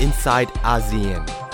inside ASEAN.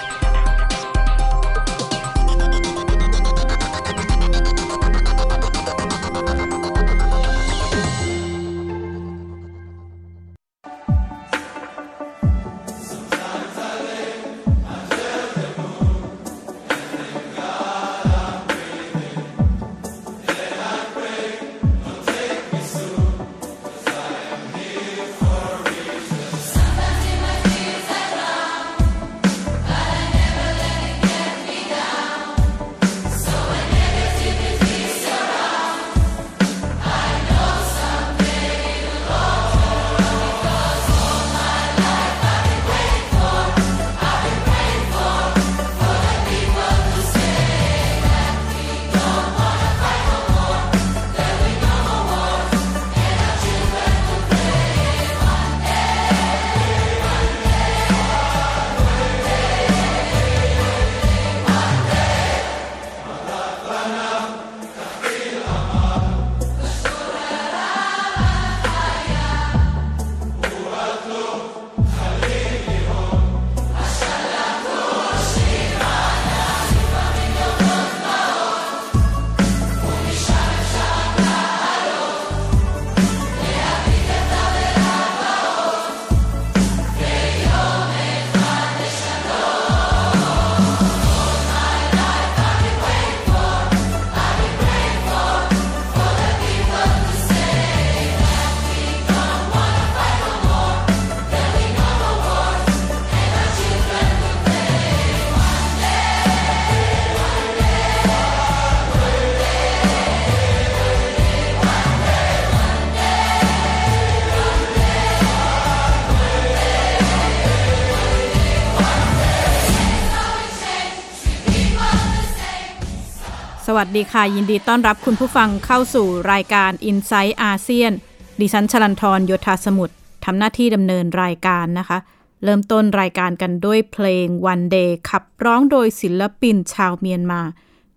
วัสดีค่ะ ยินดีต้อนรับคุณผู้ฟังเข้าสู่รายการ i n s i ซต์อาเซียนดิฉันชลันทรโยธาสมุทรทำหน้าที่ดำเนินรายการนะคะ เริ่มต้นรายการกันด้วยเพลง One Day ขับร้องโดยศิลปินชาวเมียนมา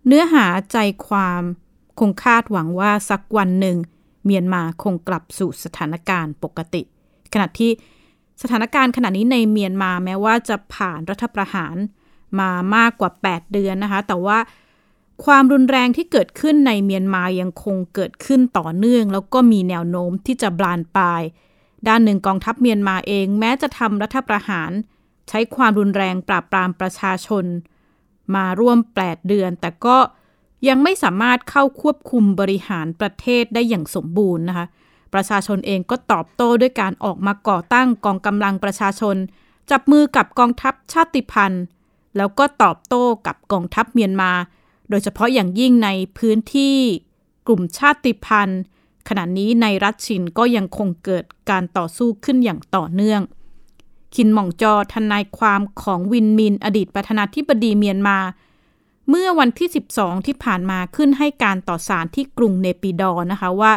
เนื้อหาใจความคงคาดหวังว่าสักวันหนึ่ง เมียนมาคงกลับสู่สถานการณ์ปกติ ขณะที่สถานการณ์ขณะนี้ในเมียนมาแม้ว่าจะผ่านรัฐประหารมามากกว่า 8 เดือนนะคะ แต่ว่า ความรุนแรงที่เกิดขึ้นในเมียนมายังคงเกิดขึ้นต่อเนื่อง แล้วก็มีแนวโน้มที่จะบานปลาย ด้านหนึ่งกองทัพเมียนมาเอง แม้จะทำรัฐประหาร ใช้ความรุนแรงปราบปรามประชาชน มาร่วม 8 เดือน แต่ก็ยังไม่สามารถเข้าควบคุมบริหารประเทศได้อย่างสมบูรณ์นะคะ ประชาชนเองก็ตอบโต้ด้วยการออกมาก่อตั้งกองกำลังประชาชน จับมือกับกองทัพชาติพันธุ์ แล้วก็ตอบโต้กับกองทัพเมียนมา โดยเฉพาะอย่างยิ่งในพื้นที่กลุ่มชาติพันธุ์ ขณะนี้ในรัฐชินก็ยังคงเกิดการต่อสู้ขึ้นอย่างต่อเนื่อง คินหม่องจอทนายความของวินมินอดีตประธานาธิบดีเมียนมา เมื่อวันที่ 12 ที่ผ่านมาขึ้นให้การต่อสารที่กรุงเนปิดอนะคะว่า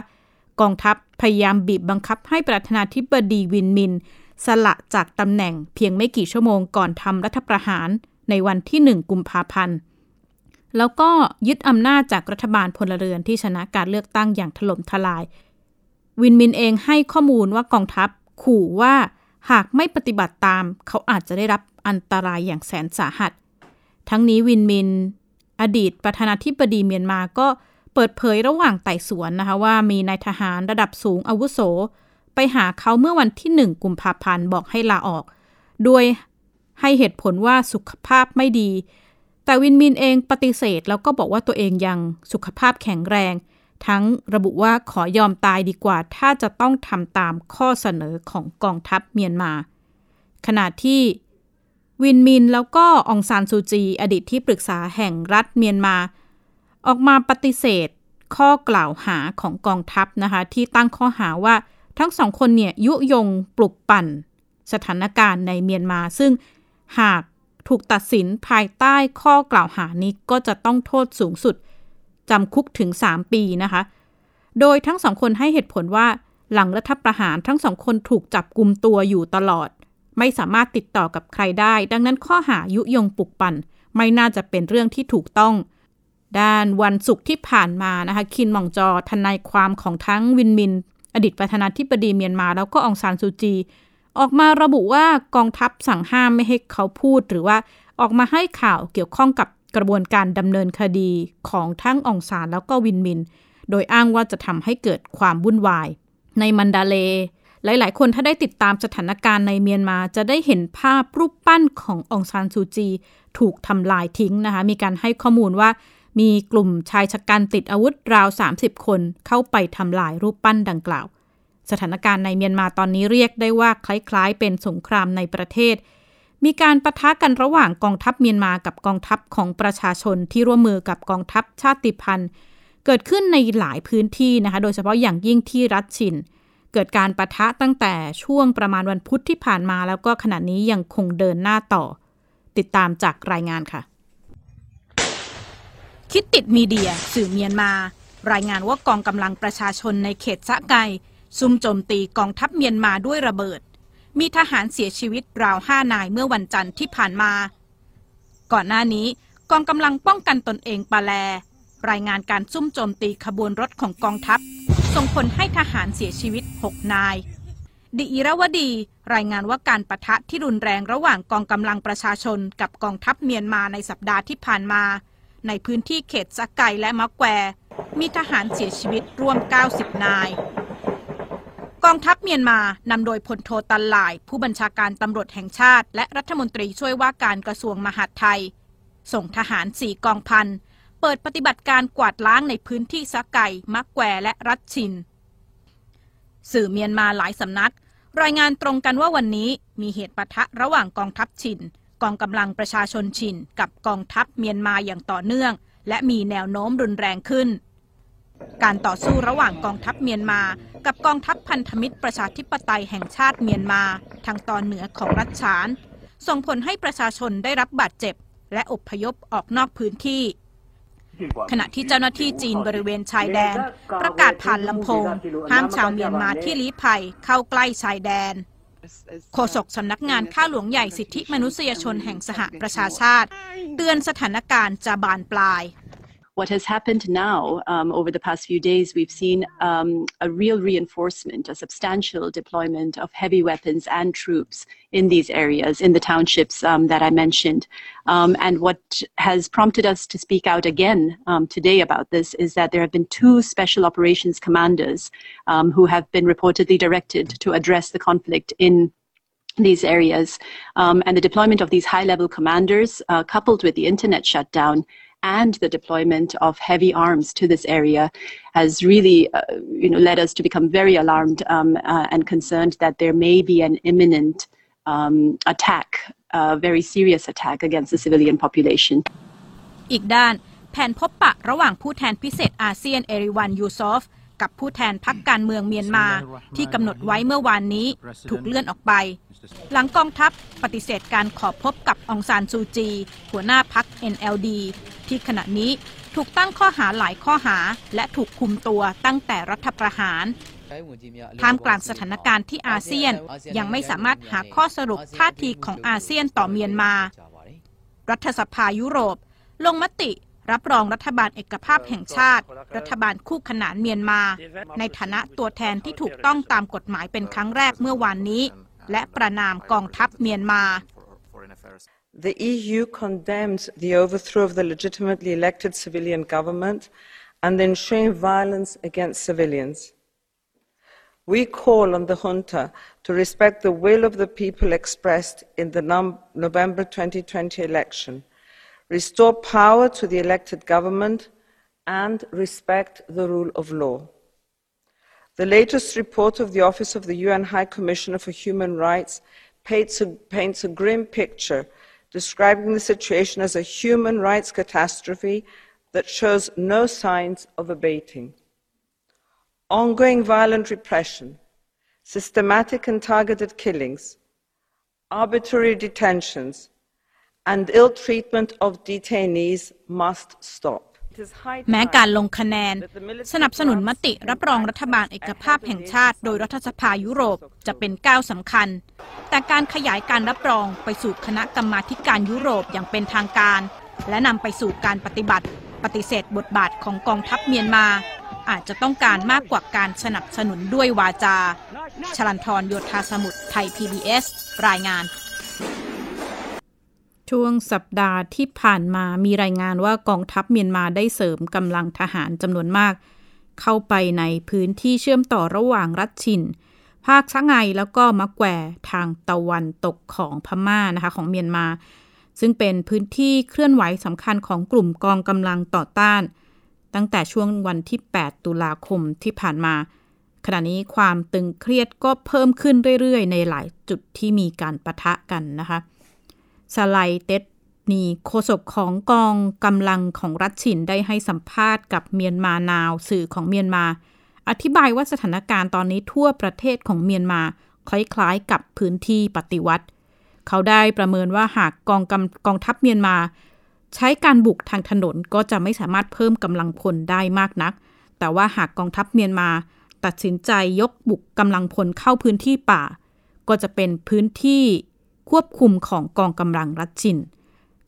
กองทัพพยายามบีบบังคับให้ประธานาธิบดีวินมิน สละจากตำแหน่งเพียงไม่กี่ชั่วโมงก่อนทำรัฐประหารในวันที่ 1 กุมภาพันธ์ แล้วก็ยึดอำนาจจากรัฐบาลพลเรือนที่ชนะการเลือกตั้งอย่างถล่มทลาย วินมินเองให้ข้อมูลว่ากองทัพขู่ว่าหากไม่ปฏิบัติตาม เขาอาจจะได้รับอันตรายอย่างแสนสาหัส ทั้งนี้วินมิน อดีตประธานาธิบดีเมียนมาก็เปิดเผยระหว่างไต่สวนนะคะว่ามีนายทหารระดับสูงอาวุโส ไปหาเขาเมื่อวันที่หนึ่งกุมภาพันธ์บอกให้ลาออก โดยให้เหตุผลว่าสุขภาพไม่ดี แต่วินมินเองปฏิเสธแล้วก็บอกว่าตัวเองยังสุขภาพแข็งแรง ทั้งระบุว่าขอยอมตายดีกว่า ถ้าจะต้องทำตามข้อเสนอของกองทัพเมียนมา ขณะที่วินมินแล้วก็องซานซูจี อดีตที่ปรึกษาแห่งรัฐเมียนมา ออกมาปฏิเสธข้อกล่าวหาของกองทัพนะคะที่ตั้งข้อหาว่าทั้งสองคนเนี่ยยุยงปลุกปั่นสถานการณ์ในเมียนมา ซึ่งหาก ถูกตัดสินภายใต้ข้อกล่าวหานี้ก็จะต้องโทษสูงสุดจำคุกถึง 3 ปีนะคะ โดยทั้งสองคนให้เหตุผลว่าหลังรัฐประหารทั้งสองคนถูกจับกลุมตัวอยู่ตลอด ไม่สามารถติดต่อกับใครได้ ดังนั้นข้อหายุยงปลุกปั่น ไม่น่าจะเป็นเรื่องที่ถูกต้อง ด้านวันศุกร์ที่ผ่านมานะคะ คินมองจอทนายความของทั้งวินมิน อดีตประธานาธิบดีเมียนมา แล้วก็องซานซูจี ออกมาระบุว่ากองทัพสั่งห้ามไม่ให้เขาพูด หรือว่าออกมาให้ข่าวเกี่ยวข้องกับกระบวนการดำเนินคดีของทั้งองซานแล้วก็วินมิน โดยอ้างว่าจะทำให้เกิดความวุ่นวาย ในมันดาเล หลาย ๆ คนถ้าได้ติดตามสถานการณ์ในเมียนมาจะได้เห็นภาพรูปปั้นขององซานซูจี ถูกทำลายทิ้งนะคะ มีการให้ข้อมูลว่ามีกลุ่มชายชะกันติดอาวุธราว 30 คนเข้าไปทำลายรูปปั้นดังกล่าว สถานการณ์ในเมียนมาตอนนี้เรียกได้ว่าคล้ายๆ เป็นสงครามในประเทศ มีการประทะกันระหว่างกองทัพเมียนมากับกองทัพของประชาชนที่ร่วมมือกับกองทัพชาติพันธุ์ เกิดขึ้นในหลายพื้นที่นะคะ โดยเฉพาะอย่างยิ่งที่รัฐชิน เกิดการประทะตั้งแต่ช่วงประมาณวันพุธที่ผ่านมา แล้วก็ขณะนี้ยังคงเดินหน้าต่อ ติดตามจากรายงานค่ะ คิดติดมีเดีย สื่อเมียนมา รายงานว่ากองกำลังประชาชนในเขตสะไก ซุ่มโจมตีกองทัพเมียนมาด้วยระเบิด มีทหารเสียชีวิตราวห้านายเมื่อวันจันทร์ที่ผ่านมา ก่อนหน้านี้กองกำลังป้องกันตนเองปาแล รายงานการซุ่มโจมตีขบวนรถของกองทัพ ส่งผลให้ทหารเสียชีวิต 6 นาย ดิอิรวดี รายงานว่าการประทะที่รุนแรงระหว่างกองกำลังประชาชนกับกองทัพเมียนมาในสัปดาห์ที่ผ่านมา ในพื้นที่เขตสะไกและมะแกวมีทหารเสียชีวิตรวม 90 นาย กองทัพเมียนมานำโดยพลโทตันหลาย ผู้บัญชาการตำรวจแห่งชาติ และรัฐมนตรีช่วยว่าการกระทรวงมหาดไทย ส่งทหารสี่กองพัน เปิดปฏิบัติการกวาดล้างในพื้นที่สะไก่มะแกวและรัฐชิน สื่อเมียนมาหลายสำนัก รายงานตรงกันว่าวันนี้มีเหตุปะทะระหว่างกองทัพชิน กองกำลังประชาชนชิน กับกองทัพเมียนมาอย่างต่อเนื่อง และมีแนวโน้มรุนแรงขึ้น การต่อสู้ระหว่างกองทัพเมียนมา กับกองทัพพันธมิตรประชาธิปไตยแห่งชาติเมียนมาทางตอนเหนือของรัฐฉาน ส่งผลให้ประชาชนได้รับบาดเจ็บ และอพยพออกนอกพื้นที่ ขณะที่เจ้าหน้าที่จีนบริเวณชายแดน ประกาศผ่านลำโพง ห้ามชาวเมียนมาที่ลี้ภัยเข้าใกล้ชายแดนโฆษกสำนักงานข้าหลวงใหญ่สิทธิมนุษยชนแห่งสหประชาชาติ เตือนสถานการณ์จะบานปลาย what has happened now um, over the past few days, we've seen um, a real reinforcement, a substantial deployment of heavy weapons and troops in these areas, in the townships um, that I mentioned. and what has prompted us to speak out again today about this is that there have been two special operations commanders who have been reportedly directed to address the conflict in these areas. and the deployment of these high level commanders, uh, coupled with the internet shutdown, and the deployment of heavy arms to this area has really uh, you know, led us to become very alarmed um, uh, and concerned that there may be an imminent um, attack, a very serious attack against the civilian population. อีกด้านแผนพบปะระหว่างผู้แทนพิเศษอาเซียนเอริวันยูซอฟ กับผู้แทนพักการเมืองเมียนมา ที่กำหนดไว้เมื่อวานนี้ถูกเลื่อนออกไป หลังกองทัพปฏิเสธการขอพบกับองซานซูจี หัวหน้าพัก NLD ที่ขณะนี้ถูกตั้งข้อหาหลายข้อหา และถูกคุมตัวตั้งแต่รัฐประหารท่ามกลางสถานการณ์ที่อาเซียนยังไม่สามารถหาข้อสรุปท่าทีของอาเซียนต่อเมียนมา รัฐสภายุโรป ลงมติรับรองรัฐบาลเอกภาพแห่งชาติ รัฐบาลคู่ขนานเมียนมา ในฐานะตัวแทนที่ถูกต้องตามกฎหมายเป็นครั้งแรกเมื่อวานนี้ และประนามกองทัพเมียนมา The EU condemns the overthrow of the legitimately elected civilian government and the ensuing violence against civilians. We call on the junta to respect the will of the people expressed in the November 2020 election, restore power to the elected government, and respect the rule of law. The latest report of the Office of the UN High Commissioner for Human Rights paints a, paints a grim picture describing the situation as a human rights catastrophe that shows no signs of abating. Ongoing violent repression, systematic and targeted killings, arbitrary detentions, and ill treatment of detainees must stop. แม้การลงคะแนน สนับสนุนมติรับรองรัฐบาลเอกภาพแห่งชาติ โดยรัฐสภายุโรปจะเป็นก้าวสำคัญ แต่การขยายการรับรองไปสู่คณะกรรมาการยุโรปอย่างเป็นทางการ และนำไปสู่การปฏิบัติ ปฏิเสธบทบาทของกองทัพเมียนมา อาจจะต้องการมากกว่าการสนับสนุนด้วยวาจา ชลันทรโยธาสมุทรไทย PBS รายงาน ช่วงสัปดาห์ที่ผ่านมามีรายงานว่ากองทัพเมียนมาได้เสริมกำลังทหารจำนวนมาก เข้าไปในพื้นที่เชื่อมต่อระหว่างรัฐชิน ภาคชะไงแล้วก็มะแกวทางตะวันตกของพม่านะคะของเมียนมา ซึ่งเป็นพื้นที่เคลื่อนไหวสำคัญของกลุ่มกองกำลังต่อต้าน ตั้งแต่ช่วงวันที่ 8 ตุลาคมที่ผ่านมาขณะนี้ความตึงเครียดก็เพิ่มขึ้นเรื่อยๆ ในหลายจุดที่มีการประทะกันนะคะ สไลเต็ดนีโฆษกของกองกำลังของรัฐฉินได้ให้สัมภาษณ์กับเมียนมานาวสื่อของเมียนมา อธิบายว่าสถานการณ์ตอนนี้ทั่วประเทศของเมียนมา คล้ายๆกับพื้นที่ปฏิวัติ เขาได้ประเมินว่าหากกองกำกองทัพเมียนมา ใช้การบุกทางถนนก็จะไม่สามารถเพิ่มกำลังพลได้มากนัก แต่ว่าหากกองทัพเมียนมา ตัดสินใจยกบุกกำลังพลเข้าพื้นที่ป่า ก็จะเป็นพื้นที่ ควบคุมของกองกำลังรัฐชิน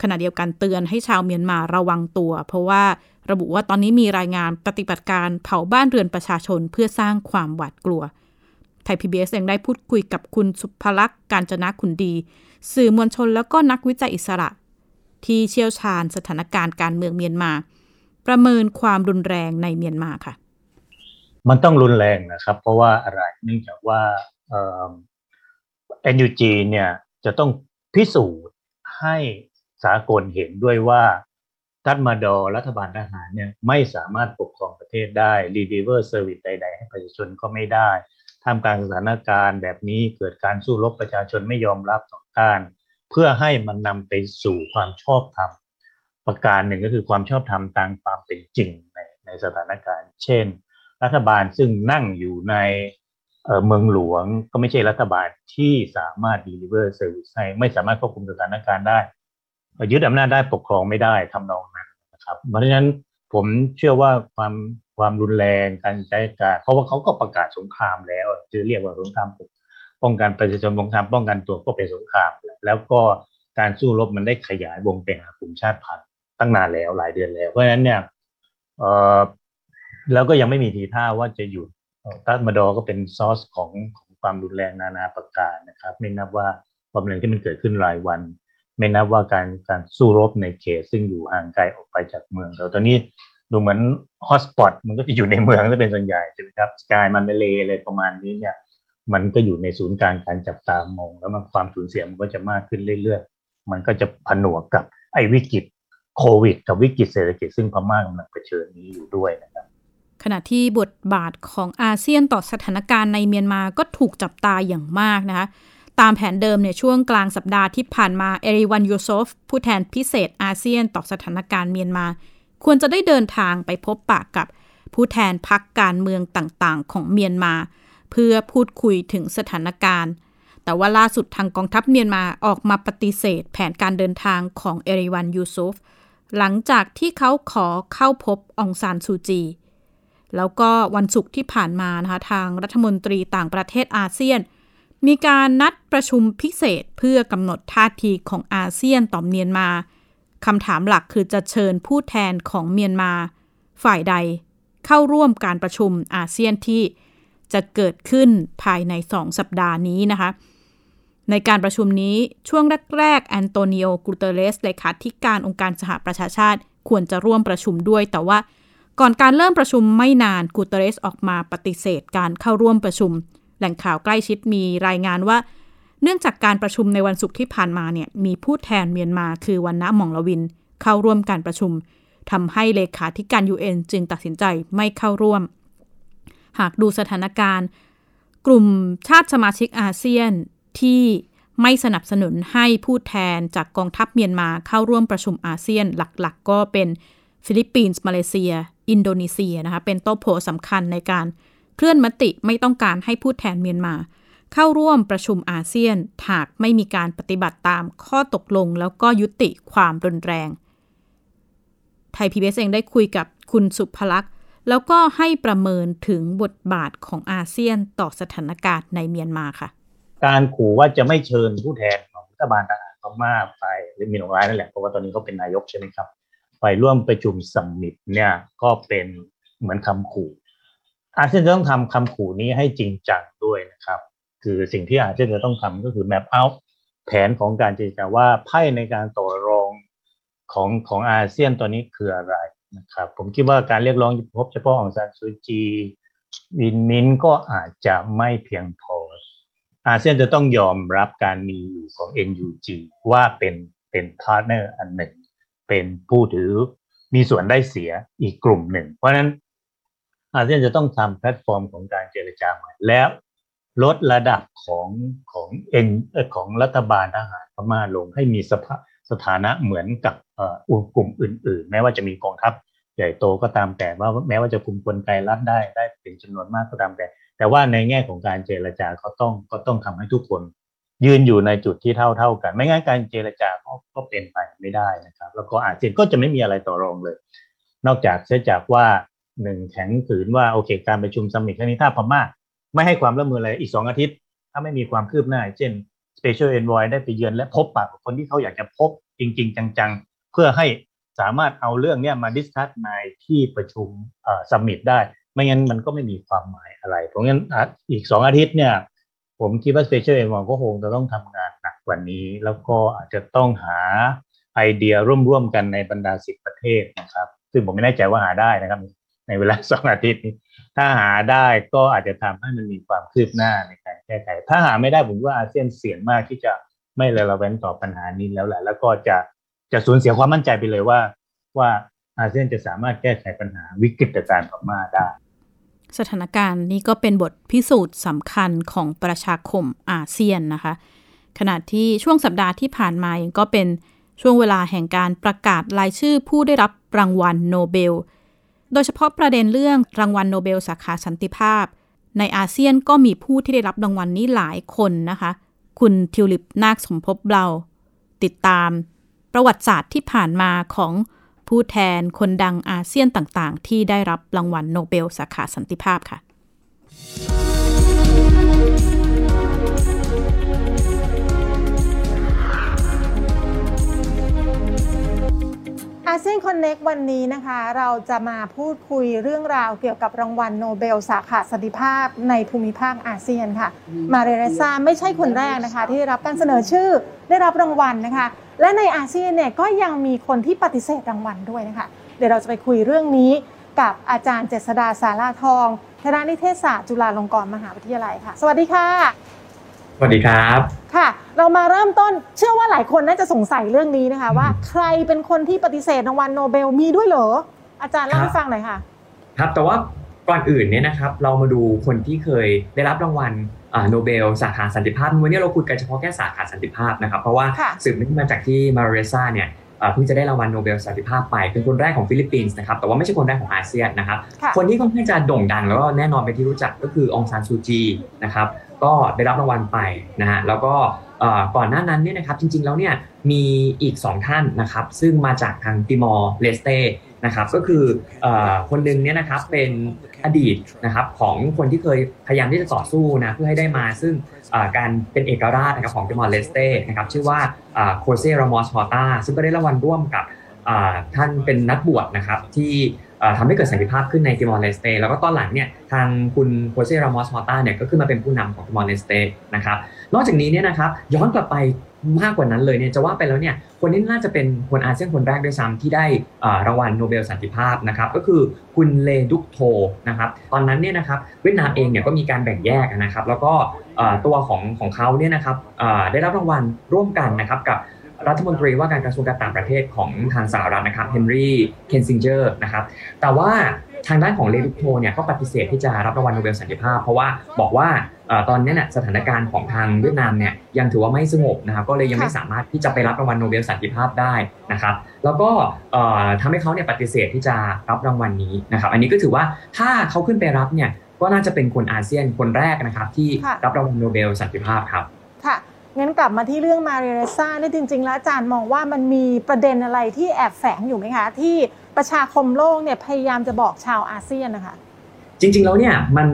ขณะเดียวกันเตือนให้ชาวเมียนมาระวังตัว เพราะว่าระบุว่าตอนนี้มีรายงานปฏิบัติการเผาบ้านเรือนประชาชนเพื่อสร้างความหวาดกลัว ไทย PBS ยังได้พูดคุยกับคุณสุภลักษณ์การจนะขุนดี สื่อมวลชนแล้วก็นักวิจัยอิสระ ที่เชี่ยวชาญสถานการณ์การเมืองเมียนมา ประเมินความรุนแรงในเมียนมาค่ะ มันต้องรุนแรงนะครับ เพราะว่าอะไรเนื่องจากว่าเอ็นยูจีเนี่ย จะต้องพิสูจน์ให้สากลเห็นด้วยว่าทัดมาดอรัฐบาลทหารเนี่ยไม่สามารถปกครองประเทศได้ deliver service ใด ๆ ให้ประชาชนก็ไม่ได้ทำการสถานการณ์แบบนี้เกิดการสู้รบประชาชนไม่ยอมรับต่อต้านเพื่อให้มันนำไปสู่ความชอบธรรมประการหนึ่งก็คือความชอบธรรมตามความเป็นจริงในในสถานการณ์ เช่น รัฐบาลซึ่งนั่งอยู่ใน เมืองหลวงก็ไม่ใช่รัฐบาลที่สามารถ deliver service ให้ไม่สามารถควบคุมสถานการณ์ได้ยึดอำนาจได้ปกครองไม่ได้ทำนองนั้นนะครับ เพราะฉะนั้นผมเชื่อว่าความความรุนแรงการใช้การ เพราะว่าเขาก็ประกาศสงครามแล้วจะเรียกว่าสงครามป้องกันประชาชนสงครามป้องกันตัวก็เป็นสงคราม แล้วก็การสู้รบมันได้ขยายวงไปหากลุ่มชาติพันธุ์ตั้งนานแล้วหลายเดือนแล้ว เพราะฉะนั้นเนี่ยเออแล้วก็ยังไม่มีทีท่าว่าจะหยุด ตัดมาดอก็เป็นซอสของของความรุนแรงนานาประการนะครับ ไม่นับว่าความรุนแรงที่มันเกิดขึ้นรายวัน ไม่นับว่าการการสู้รบในเขต ซึ่งอยู่ห่างไกลออกไปจากเมืองแต่ตอนนี้ดูเหมือนฮอสปอตมันก็จะอยู่ในเมืองจะเป็นส่วนใหญ่ใช่ไหมครับสกายมันเลอะไรประมาณนี้เนี่ย มันก็อยู่ในศูนย์กลางการจับตามอง แล้วมันความสูญเสียมันก็จะมากขึ้นเรื่อยๆ มันก็จะผนวกกับไอ้วิกฤตโควิด กับวิกฤตเศรษฐกิจซึ่งพม่ากำลังเผชิญนี้อยู่ด้วยนะครับ ขณะที่บทบาทของอาเซียนต่อสถานการณ์ในเมียนมาก็ถูกจับตาอย่างมากนะคะ ตามแผนเดิมเนี่ยช่วงกลางสัปดาห์ที่ผ่านมา เอริวันยูโซฟผู้แทนพิเศษอาเซียนต่อสถานการณ์เมียนมา ควรจะได้เดินทางไปพบปะกับผู้แทนพักการเมืองต่างๆ ของเมียนมา เพื่อพูดคุยถึงสถานการณ์ แต่ว่าล่าสุดทางกองทัพเมียนมาออกมาปฏิเสธ แผนการเดินทางของเอริวันยูโซฟหลังจากที่เขาขอเข้าพบองซานซูจี แล้วก็วันศุกร์ที่ผ่านมานะคะทางรัฐมนตรีต่างประเทศอาเซียน มีการนัดประชุมพิเศษเพื่อกำหนดท่าทีของอาเซียนต่อเมียนมาคำถามหลักคือจะเชิญผู้แทนของเมียนมา ฝ่ายใดเข้าร่วมการประชุมอาเซียนที่จะเกิดขึ้นภายในสองสัปดาห์นี้นะคะ ในการประชุมนี้ช่วงแรกๆแอนโตนิโอกูเตเรสเลขาธิการองค์การสหประชาชาติควรจะร่วมประชุมด้วย แต่ว่า ก่อนการเริ่มประชุมไม่นานกูเตเรสออกมาปฏิเสธการเข้าร่วมประชุม แหล่งข่าวใกล้ชิดมีรายงานว่า เนื่องจากการประชุมในวันศุกร์ที่ผ่านมาเนี่ยมีผู้แทนเมียนมาคือวันณะมองลวิน เข้าร่วมการประชุมทำให้เลขาธิการ UN จึงตัดสินใจไม่เข้าร่วม หากดูสถานการณ์ กลุ่มชาติสมาชิกอาเซียนที่ไม่สนับสนุนให้ผู้แทนจากกองทัพเมียนมาเข้าร่วมประชุมอาเซียนหลักๆกก็เป็นฟิลิปปินส์มาเลเซีย อินโดนีเซียนะคะเป็นตั้วโผสำคัญในการเคลื่อนมติไม่ต้องการให้ผู้แทนเมียนมา เข้าร่วมประชุมอาเซียนหากไม่มีการปฏิบัติตามข้อตกลงแล้วก็ยุติความรุนแรง ไทยพีบีเอสเองได้คุยกับคุณสุภลักษณ์แล้วก็ให้ประเมินถึงบทบาทของอาเซียนต่อสถานการณ์ในเมียนมาค่ะ การขู่ว่าจะไม่เชิญผู้แทนของรัฐบาลทหารพม่าไปหรือมินอ่องหล่ายนั่นแหละเพราะว่าตอนนี้เขาเป็นนายกใช่ไหมครับ ไปร่วมประชุม summit เนี่ยก็เป็นเหมือนคำขู่ อาเซียนจะต้องทำคำขู่นี้ให้จริงจังด้วยนะครับ คือสิ่งที่อาเซียนจะต้องทำก็คือ map เอาแผนของการเจรจาว่าไพ่ในการต่อรองของของอาเซียนตัวนี้คืออะไรนะครับ ผมคิดว่าการเรียกร้องพบเฉพาะองซานซูจีวินมินก็อาจจะไม่เพียงพอ อาเซียนจะต้องยอมรับการมีอยู่ของ NUG ว่าเป็นเป็น partner อันหนึ่ง เป็นผู้ถือมีส่วนได้เสียอีกกลุ่มหนึ่ง เพราะฉะนั้นอาเซียนจะต้องทำแพลตฟอร์มของการเจรจาใหม่แล้วลดระดับของของเอ็นของรัฐบาลทหารพม่าลงให้มีสภาสถานะเหมือนกับกลุ่มอื่น ๆ แม้ว่าจะมีกองทัพใหญ่โตก็ตามแต่ว่าแม้ว่าจะคุมกลไกรัฐได้ได้เป็นจำนวนมากก็ตามแต่ แต่ว่าในแง่ของการเจรจาก็ต้องก็ต้องทำให้ทุกคน ยืนอยู่ในจุดที่เท่าเท่ากัน ไม่งั้นการเจรจาก็ก็เป็นไปไม่ได้นะครับ แล้วก็อาเซียนก็จะไม่มีอะไรต่อรองเลย นอกจากเสียจากว่าหนึ่งแข็งขืนว่าโอเค การประชุมซัมมิตครั้งนี้ถ้าพม่าไม่ให้ความร่วมมืออะไรอีกสองอาทิตย์ ถ้าไม่มีความคืบหน้า เช่น Special Envoy ได้ไปเยือนและพบปะกับคนที่เขาอยากจะพบจริง ๆ จัง ๆ เพื่อให้สามารถเอาเรื่องเนี้ยมา discuss ในที่ประชุม summit ได้ ไม่งั้นมันก็ไม่มีความหมายอะไร เพราะงั้นอีกสองอาทิตย์เนี่ย ผมคิดว่า Special Envoy ก็คงจะต้องทำงานหนักกว่านี้ แล้วก็อาจจะต้องหาไอเดียร่วมๆกันในบรรดาสิบประเทศนะครับ ซึ่งผมไม่แน่ใจว่าหาได้นะครับ ในเวลาสองอาทิตย์นี้ ถ้าหาได้ก็อาจจะทำให้มันมีความคืบหน้าในการแก้ไข ถ้าหาไม่ได้ผมว่าอาเซียนเสี่ยงมากที่จะไม่เรลเวนต่อปัญหานี้แล้วแหละ แล้วก็จะจะสูญเสียความมั่นใจไปเลยว่า ว่าอาเซียนจะสามารถแก้ไขปัญหาวิกฤตการณ์พม่าได้ สถานการณ์นี้ก็เป็นบทพิสูจน์สำคัญของประชาคมอาเซียนนะคะ ขณะที่ช่วงสัปดาห์ที่ผ่านมาเองก็เป็นช่วงเวลาแห่งการประกาศรายชื่อผู้ได้รับรางวัลโนเบล โดยเฉพาะประเด็นเรื่องรางวัลโนเบลสาขาสันติภาพ ในอาเซียนก็มีผู้ที่ได้รับรางวัลนี้หลายคนนะคะ คุณทิวลิปนาคสมภพพาติดตามประวัติศาสตร์ที่ผ่านมาของ ผู้แทนคนดังอาเซียนต่างๆ ที่ได้รับรางวัลโนเบลสาขาสันติภาพค่ะ อาเซียน Connect วันนี้นะคะ เราจะมาพูดคุยเรื่องราวเกี่ยวกับรางวัลโนเบลสาขาสันติภาพในภูมิภาคอาเซียนค่ะ มาเรีย เรสซาไม่ใช่คนแรกนะคะ ที่ได้รับการเสนอชื่อได้รับรางวัลนะคะ และในอาเซียนเนี่ยก็ยังมีคนที่ปฏิเสธรางวัลด้วยนะคะ เดี๋ยวเราจะไปคุยเรื่องนี้กับอาจารย์เจษฎา ศาลาทองคณะนิเทศศาสตร์จุฬาลงกรณ์มหาวิทยาลัยค่ะ สวัสดีค่ะ สวัสดีครับค่ะ เรามาเริ่มต้นเชื่อว่าหลายคนน่าจะสงสัยเรื่องนี้นะคะว่าใครเป็นคนที่ปฏิเสธรางวัลโนเบลมีด้วยเหรออาจารย์เล่าให้ฟังหน่อยค่ะ ครับแต่ว่า ก่อนอื่นเนี่ยนะครับเรามาดูคนที่เคยได้รับรางวัลโนเบลสาขาสันติภาพวันนี้เราคุยกันเฉพาะแค่สาขาสันติภาพนะครับเพราะว่าสืบเนื่องมาจากที่มาเรซ่าเนี่ยเพิ่งจะได้รางวัลโนเบลสันติภาพไป เป็นคนแรกของฟิลิปปินส์นะครับแต่ว่าไม่ใช่คนแรกของอาเซียนนะครับ คนที่ค่อนข้างจะโด่งดังแล้วก็แน่นอนเป็นที่รู้จักก็คือองซานซูจีนะครับก็ได้รับรางวัลไปนะฮะแล้วก็ก่อนหน้านั้นเนี่ยนะครับจริงๆแล้วเนี่ยมีอีก 2 ท่านนะครับซึ่งมาจากทางติมอร์เลสเต นะครับก็คือคนหนึ่งเนี่ยนะครับเป็นอดีตนะครับของคนที่เคยพยายามที่จะต่อสู้นะเพื่อให้ได้มาซึ่งการเป็นเอกราชนะครับของติมอร์เลสเตนะครับชื่อว่าโฮเซรามอสฮอร์ตาซึ่งก็ได้รางวัลร่วมกับท่านเป็นนักบวชนะครับที่ทำให้เกิดสันติภาพขึ้นในติมอร์เลสเตแล้วก็ตอนหลังเนี่ยทางคุณโฮเซรามอสฮอร์ตาเนี่ยก็ขึ้นมาเป็นผู้นำของติมอร์เลสเตนะครับนอกจากนี้เนี่ยนะครับย้อนกลับไป มากกว่านั้นเลยเนี่ยจะว่าไปแล้วเนี่ยคนนี้น่าจะเป็นคนอาเซียนคนแรกด้วยซ้ำที่ได้รางวัลโนเบลสันติภาพนะครับก็คือคุณเลดึ๊กโทนะครับตอนนั้นเนี่ยนะครับเวียดนามเองเนี่ยก็มีการแบ่งแยกนะครับแล้วก็ตัวของของเขาเนี่ยนะครับได้รับรางวัลร่วมกันนะครับกับ รัฐมนตรีว่าการกระทรวงการต่างประเทศของทางสหรัฐนะครับเฮนรี่คิสซิงเจอร์นะครับแต่ว่าทางด้านของเลดึ๊กโทเนี่ยก็ปฏิเสธที่จะรับรางวัลโนเบลสันติภาพ เพราะว่าบอกว่าตอนนี้เนี่ยสถานการณ์ของทางเวียดนามเนี่ยยังถือว่าไม่สงบนะครับก็เลยยังไม่สามารถที่จะไปรับรางวัลโนเบลสันติภาพได้นะครับ แล้วก็ทำให้เขาเนี่ยปฏิเสธที่จะรับรางวัลนี้นะครับอันนี้ก็ถือว่าถ้าเขาขึ้นไปรับเนี่ยก็น่าจะเป็นคนอาเซียนคนแรกนะครับที่รับรางวัลโนเบลสันติภาพครับค่ะ งั้นกลับมาที่เรื่องมาเรีย เรสซ่านี่จริง ๆ แล้วอาจารย์มองว่ามันมีประเด็นอะไรที่แอบแฝงอยู่ไหมคะ ที่ประชาคมโลกเนี่ยพยายามจะบอกชาวอาเซียนนะคะ จริง ๆ แล้วเนี่ยมัน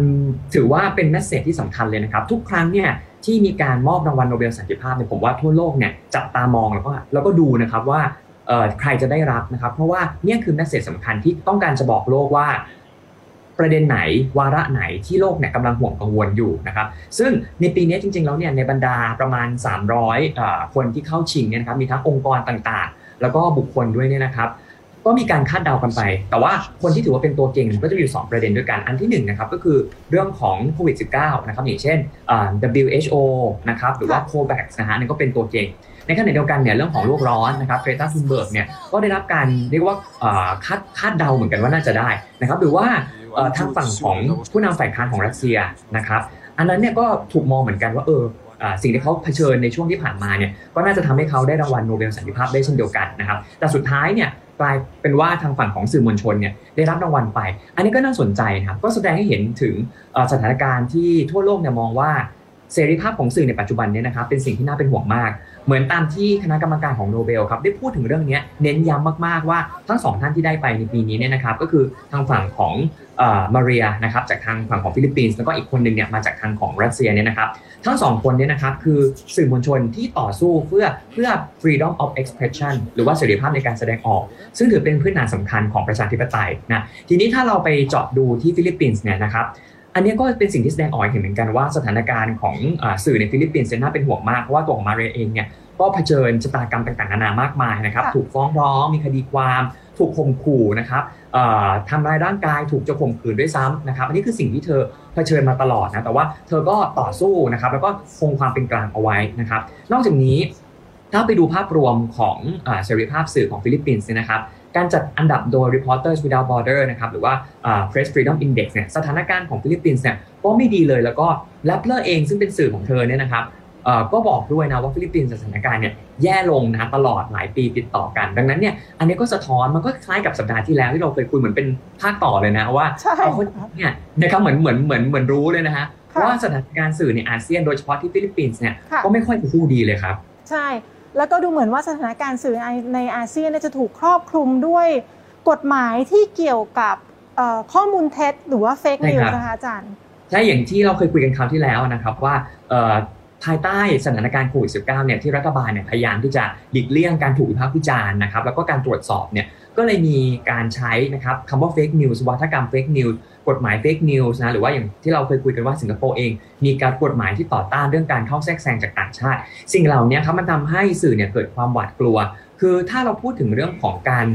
ถือว่าเป็น message ที่สำคัญเลยนะครับ ทุกครั้งเนี่ยที่มีการมอบรางวัลโนเบลสันติภาพเนี่ยผมว่าทั่วโลกเนี่ยจับตามองแล้วก็แล้วก็ดูนะครับว่าใครจะได้รับนะครับ เพราะว่าเนี่ยคือ message สำคัญที่ต้องการจะบอกโลกว่า ประเด็นไหนวาระไหนที่โลกเนี่ยกำลังห่วงกังวลอยู่นะครับซึ่งในปีนี้จริง ๆ แล้วเนี่ยในบรรดาประมาณ 300 คนที่เข้าชิงเนี่ยนะครับมีทั้งองค์กรต่างๆ แล้วก็บุคคลด้วยเนี่ยนะครับก็มีการคาดเดากันไป แต่ว่าคนที่ถือว่าเป็นตัวเก่งก็จะอยู่ 2 ประเด็นด้วยกัน อันที่1 นะครับก็คือเรื่องของโควิด -19 นะครับอย่างเช่น WHO นะครับหรือว่า COVAX นะฮะนี่ก็เป็นตัวเก่ง ในขณะเดียวกันเนี่ยเรื่องของโลกร้อนนะครับเกรตา ธันเบิร์กเนี่ยก็ได้รับการเรียกว่าคาดคาดเดาเหมือนกันว่าน่าจะได้นะครับหรือว่า ทางฝั่งของผู้นำฝ่ายค้านของรัสเซียนะครับ อันนั้นเนี่ยก็ถูกมองเหมือนกันว่าเออสิ่งที่เขาเผชิญในช่วงที่ผ่านมาเนี่ยก็น่าจะทำให้เขาได้รางวัลโนเบลสันติภาพได้เช่นเดียวกันนะครับ แต่สุดท้ายเนี่ยกลายเป็นว่าทางฝั่งของสื่อมวลชนเนี่ยได้รับรางวัลไป อันนี้ก็น่าสนใจครับก็แสดงให้เห็นถึงสถานการณ์ที่ทั่วโลกเนี่ยมองว่าเสรีภาพของสื่อในปัจจุบันเนี่ยนะครับเป็นสิ่งที่น่าเป็นห่วงมาก เหมือนตามที่คณะกรรมการของโนเบลครับได้พูดถึงเรื่องนี้เน้นย้ำมากๆว่าทั้งสองท่านที่ได้ไปในปีนี้เนี่ยนะครับก็คือทางฝั่งของมาเรียนะครับจากทางฝั่งของฟิลิปปินส์แล้วก็อีกคนหนึ่งเนี่ยมาจากทางของรัสเซียเนี่ยนะครับทั้งสองคนเนี่ยนะครับคือสื่อมวลชนที่ต่อสู้เพื่อเพื่อ freedom of expression หรือว่าเสรีภาพในการแสดงออก ซึ่งถือเป็นพื้นฐานสำคัญของประชาธิปไตยนะทีนี้ถ้าเราไปเจาะดูที่ฟิลิปปินส์เนี่ยนะครับ อันนี้ก็เป็นสิ่งที่แสดงออกเห็นเหมือนกันว่าสถานการณ์ของสื่อในฟิลิปปินส์น่าเป็นห่วงมากเพราะว่าตัวของมาเรียเองเนี่ยก็เผชิญชะตากรรมต่างๆ นานามากมายนะครับ ถูกฟ้องร้องมีคดีความ ถูกข่มขู่นะครับทำร้ายร่างกายถูกจะข่มขืนด้วยซ้ำนะครับ อันนี้คือสิ่งที่เธอเผชิญมาตลอดนะแต่ว่าเธอก็ต่อสู้นะครับ แล้วก็คงความเป็นกลางเอาไว้นะครับ นอกจากนี้ถ้าไปดูภาพรวมของเสรีภาพสื่อของฟิลิปปินส์นะครับ การจัดอันดับโดย Reporters Without Border นะครับหรือว่า Press Freedom Index เนี่ยสถานการณ์ของฟิลิปปินส์เนี่ยก็ไม่ดีเลยแล้วก็ Rappler เองซึ่งเป็นสื่อของเธอเนี่ยนะครับก็บอกด้วยนะว่าฟิลิปปินส์สถานการณ์เนี่ยแย่ลงนะตลอดหลายปีติดต่อกัน ดังนั้นเนี่ยอันนี้ก็สะท้อนมันก็คล้ายกับสัปดาห์ที่แล้วที่เราเคยคุยเหมือนเป็นภาคต่อเลยนะว่าเอาคนเนี่ยนะครับเหมือนเหมือนเหมือนเหมือนรู้เลยนะฮะว่าสถานการณ์สื่อในอาเซียนโดยเฉพาะที่ฟิลิปปินส์เนี่ยก็ไม่ค่อยจะสู้ดีเลยครับ ใช่ แล้วก็ดูเหมือนว่าสถานการณ์สื่อในอาเซียนจะถูกครอบคลุมด้วยกฎหมายที่เกี่ยวกับข้อมูลเท็จหรือว่า fake news นะคะอาจารย์ใช่อย่างที่เราเคยคุยกันคราวที่แล้วนะครับว่าภายใต้สถานการณ์โควิด -19 เนี่ยที่รัฐบาลเนี่ยพยายามที่จะหลีกเลี่ยงการถูกวิพากษ์วิจารณ์นะครับแล้วก็การตรวจสอบเนี่ยก็เลยมีการใช้นะครับคำว่า fake news วาทกรรม fake news ก กฎหมาย fake news นะหรือว่าอย่างที่เราเคยคุยกันว่าสิงคโปร์เอง มีการกฎหมายที่ต่อต้านเรื่องการเข้าแทรกแซงจากต่างชาติ สิ่งเหล่านี้ครับมันทำให้สื่อเนี่ยเกิดความหวาดกลัว คือถ้าเราพูดถึงเรื่องของการ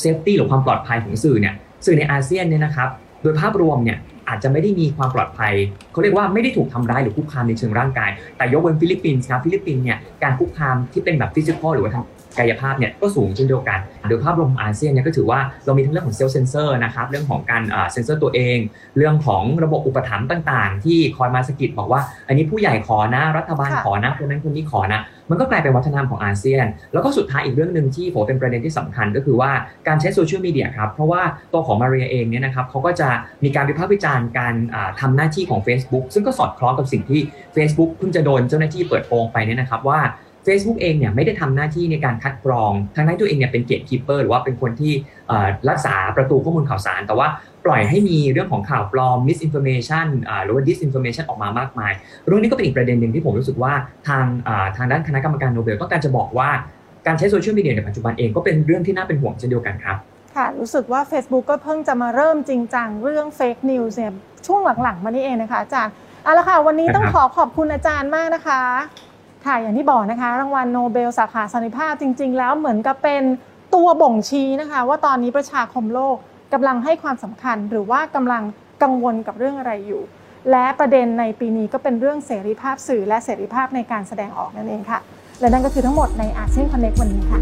safety หรือความปลอดภัยของสื่อเนี่ยสื่อในอาเซียนเนี่ยนะครับโดยภาพรวมเนี่ยอาจจะไม่ได้มีความปลอดภัย เขาเรียกว่าไม่ได้ถูกทำร้ายหรือคุกคามในเชิงร่างกาย แต่ยกเว้นฟิลิปปินส์นะฟิลิปปินส์เนี่ยการคุกคามที่เป็นแบบ physical หรือว่าทาง กายภาพเนี่ยก็สูงเช่นเดียวกันโดยภาพรวมของอาเซียนเนี่ยก็ถือว่าเรามีทั้งเรื่องของเซลล์เซนเซอร์นะครับเรื่องของการเซนเซอร์ตัวเอง เรื่องของระบบอุปถัมภ์ต่างๆ ที่คอยมาสะกิดบอกว่า อันนี้ผู้ใหญ่ขอนะรัฐบาลขอนะคนนั้นคนนี้ขอนะมันก็กลายเป็นวัฒนธรรมของอาเซียน แล้วก็สุดท้ายอีกเรื่องหนึ่งที่ผมเป็นประเด็นที่สำคัญก็คือว่าการใช้โซเชียลมีเดียครับ เพราะว่าตัวของมาเรียเองเนี่ยนะครับเขาก็จะมีการวิพากษ์วิจารณ์การทำหน้าที่ของ Facebook ซึ่งก็สอดคล้องกับสิ่งที่ Facebook เพิ่งจะโดนเจ้าหน้าที่เปิดโปงไปเนี่ยนะครับว่า Facebook เองเนี่ยไม่ได้ทำหน้าที่ในการคัดกรอง ทั้งที่ตัวเองเนี่ยเป็น gatekeeper หรือว่าเป็นคนที่รักษาประตูข้อมูลข่าวสาร แต่ว่าปล่อยให้มีเรื่องของข่าวปลอม misinformation หรือว่า disinformation ออกมามากมาย เรื่องนี้ก็เป็นอีกประเด็นหนึ่งที่ผมรู้สึกว่าทางทางด้านคณะกรรมการโนเบลต้องการจะบอกว่าการใช้โซเชียลมีเดียในปัจจุบันเองก็เป็นเรื่องที่น่าเป็นห่วงเช่นเดียวกันครับ ค่ะ รู้สึกว่า Facebook ก็เพิ่งจะมาเริ่มจริงจังเรื่อง fake news เนี่ยช่วงหลังๆ มานี่เองนะคะอาจารย์เอาละค่ะ วันนี้ต้องขอขอบคุณอาจารย์มากนะคะ ค่ะอย่างที่บอกนะคะ รางวัลโนเบลสาขาสันติภาพจริง ๆ แล้วเหมือนกับเป็นตัวบ่งชี้นะคะ ว่าตอนนี้ประชาคมโลกกำลังให้ความสำคัญ หรือว่ากำลังกังวลกับเรื่องอะไรอยู่ และประเด็นในปีนี้ก็เป็นเรื่องเสรีภาพสื่อ และเสรีภาพในการแสดงออกนั่นเองค่ะ และนั่นก็คือทั้งหมดในอาเซียนคอนเน็กวันนี้ค่ะ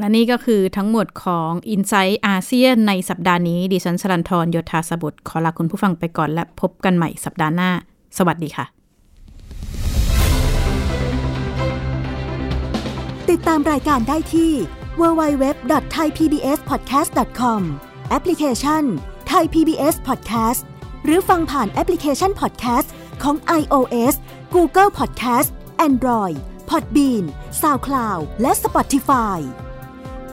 และนี่ก็คือทั้งหมดของ i n s i ซต์อาเซียนในสัปดาห์นี้ ดิฉันสรันทรโยธาสบุตรขอลาคุณผู้ฟังไปก่อนและพบกันใหม่สัปดาห์หน้า สวัสดีค่ะ ติดตามรายการได้ที่ www.thaipbspodcast.com แอปพลิเคชัน Thai PBS Podcast หรือฟังผ่านแอปพลิเคชัน Podcast ของ iOS Google Podcast Android Podbean SoundCloud และ Spotify